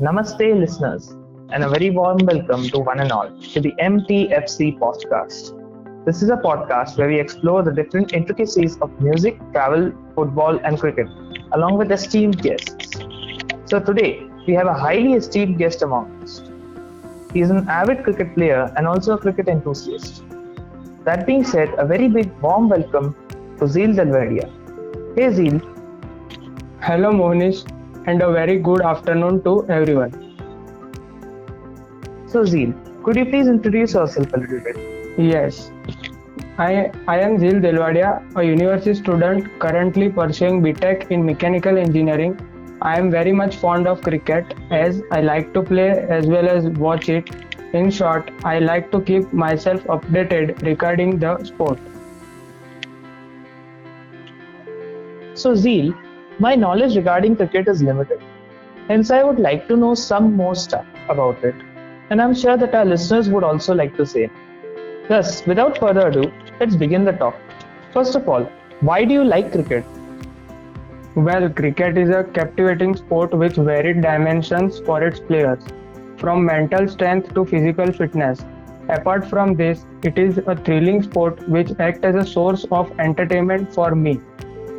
Namaste, listeners, and a very warm welcome to one and all to the MTFC podcast. This is a podcast where we explore the different intricacies of music, travel, football, and cricket, along with esteemed guests. So, today we have a highly esteemed guest among us. He is an avid cricket player and also a cricket enthusiast. That being said, a very big warm welcome to Zeel Delvadia. Hey Zeel, Hello Mohnish and a very good afternoon to everyone. so Zeel, could you please introduce yourself a little bit? Yes, I, I am Zeel Delvadia, a university student currently pursuing BTech in mechanical engineering. I am very much fond of cricket as I like to play as well as watch it. In short, I like to keep myself updated regarding the sport. So, Zeel, my knowledge regarding cricket is limited. Hence, I would like to know some more stuff about it. And I'm sure that our listeners would also like to say. Thus, without further ado, let's begin the talk. First of all, why do you like cricket? Well, cricket is a captivating sport with varied dimensions for its players, from mental strength to physical fitness. Apart from this, it is a thrilling sport which acts as a source of entertainment for me.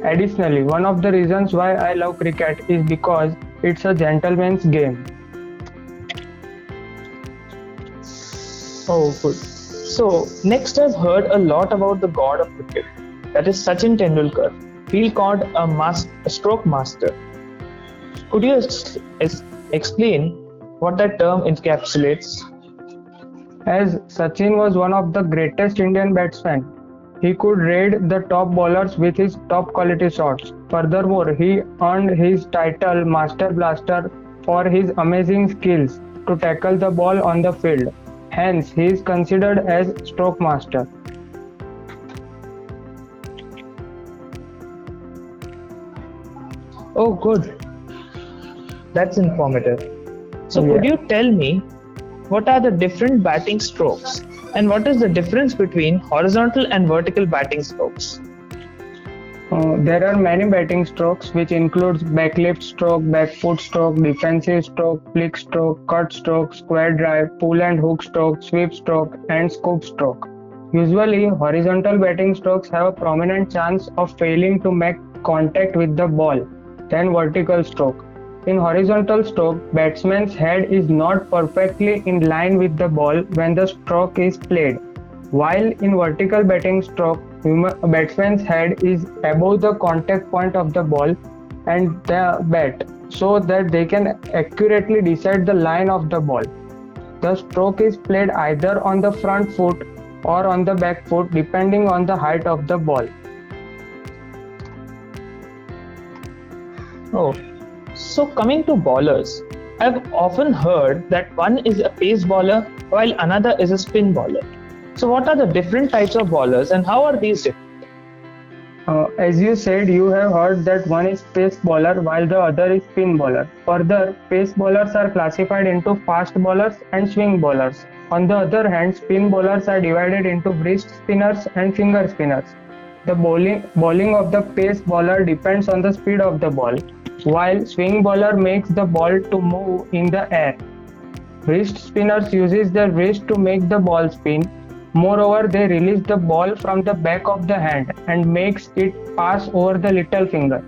Additionally, one of the reasons why I love cricket is because it's a gentleman's game. Oh, good. So, next I've heard a lot about the god of cricket, that is Sachin Tendulkar, feel called a, mas- a stroke master. Could you ex- ex- explain what that term encapsulates? As Sachin was one of the greatest Indian batsmen, he could raid the top bowlers with his top quality shots. Furthermore, he earned his title Master Blaster for his amazing skills to tackle the ball on the field. Hence, he is considered as stroke master. Oh, good. That's informative. So, could you tell me what are the different batting strokes and what is the difference between horizontal and vertical batting strokes? Uh, there are many batting strokes which includes backlift stroke, back foot stroke, defensive stroke, flick stroke, cut stroke, square drive, pull and hook stroke, sweep stroke, and scoop stroke. Usually, horizontal batting strokes have a prominent chance of failing to make contact with the ball than vertical stroke. In horizontal stroke, batsman's head is not perfectly in line with the ball when the stroke is played. While in vertical batting stroke, batsman's head is above the contact point of the ball and the bat so that they can accurately decide the line of the ball. The stroke is played either on the front foot or on the back foot depending on the height of the ball. Oh, so coming to bowlers, I've often heard that one is a pace bowler while another is a spin bowler. So, what are the different types of bowlers and how are these different? Uh, as you said, you have heard that one is pace bowler while the other is spin bowler. Further, pace bowlers are classified into fast bowlers and swing bowlers. On the other hand, spin bowlers are divided into wrist spinners and finger spinners. The bowling, bowling of the pace bowler depends on the speed of the ball, while swing bowler makes the ball to move in the air. Wrist spinners uses their wrist to make the ball spin. Moreover, they release the ball from the back of the hand and makes it pass over the little finger.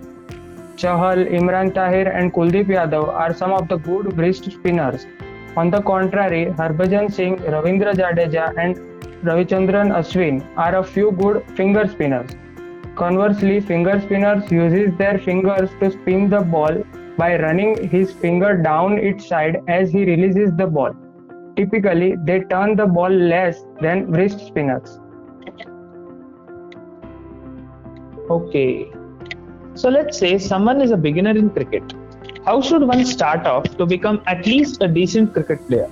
Chahal, Imran Tahir, and Kuldeep Yadav are some of the good wrist spinners. On the contrary, Harbhajan Singh, Ravindra Jadeja, and Ravichandran Ashwin are a few good finger spinners. Conversely, finger spinners uses their fingers to spin the ball by running his finger down its side as he releases the ball. Typically, they turn the ball less than wrist spinners. Okay. So, let's say someone is a beginner in cricket. How should one start off to become at least a decent cricket player?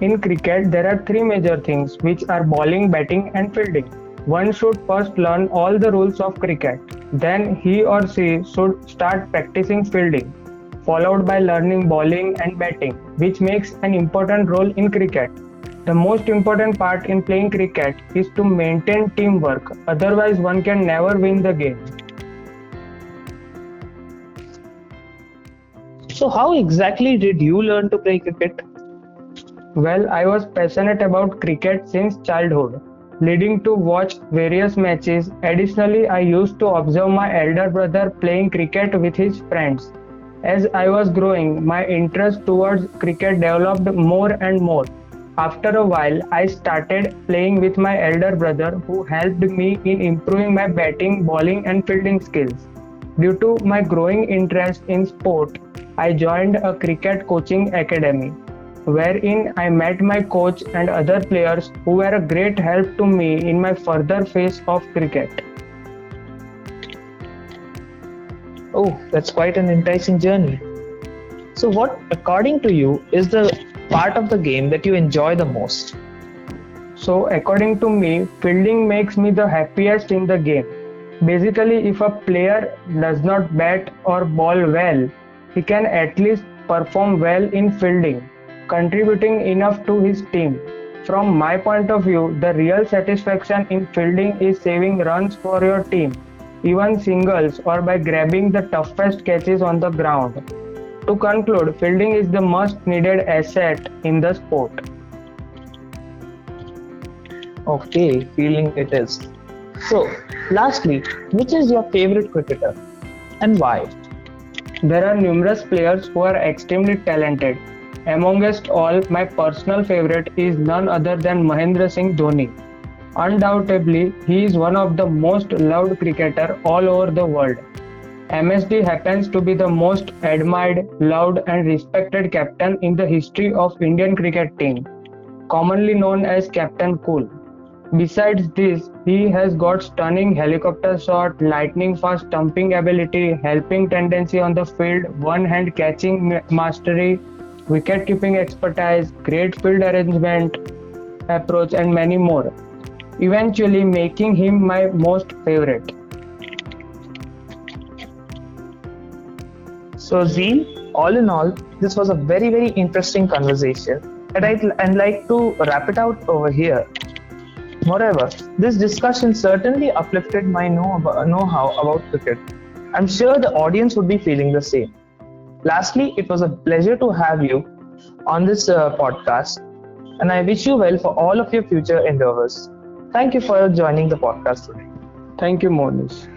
In cricket, there are three major things which are bowling, batting, and fielding. One should first learn all the rules of cricket. Then he or she should start practicing fielding, followed by learning bowling and batting, which makes an important role in cricket. The most important part in playing cricket is to maintain teamwork, otherwise, one can never win the game. So, how exactly did you learn to play cricket? Well, I was passionate about cricket since childhood, leading to watch various matches. Additionally, I used to observe my elder brother playing cricket with his friends. As I was growing, my interest towards cricket developed more and more. After a while, I started playing with my elder brother, who helped me in improving my batting, bowling, and fielding skills. Due to my growing interest in sport, I joined a cricket coaching academy, wherein I met my coach and other players who were a great help to me in my further phase of cricket. Oh, that's quite an enticing journey. So, what, according to you, is the part of the game that you enjoy the most? So, according to me, fielding makes me the happiest in the game. Basically, if a player does not bat or ball well, he can at least perform well in fielding, contributing enough to his team. From my point of view, the real satisfaction in fielding is saving runs for your team, even singles or by grabbing the toughest catches on the ground. To conclude, fielding is the most needed asset in the sport. Okay, feeling it is. So, lastly, which is your favorite cricketer and why? There are numerous players who are extremely talented. Amongst all, my personal favorite is none other than Mahendra Singh Dhoni. Undoubtedly, he is one of the most loved cricketer all over the world. MSD happens to be the most admired, loved and respected captain in the history of Indian cricket team, commonly known as Captain Cool. Besides this, he has got stunning helicopter shot, lightning fast stumping ability, helping tendency on the field, one hand catching mastery, wicket keeping expertise, great field arrangement, approach, and many more. Eventually, making him my most favorite. So, Zeel, all in all, this was a very, very interesting conversation, and I'd, I'd like to wrap it out over here. Moreover, this discussion certainly uplifted my know how about cricket. I'm sure the audience would be feeling the same. Lastly, it was a pleasure to have you on this uh, podcast, and I wish you well for all of your future endeavors. Thank you for joining the podcast today. Thank you, Mohnish.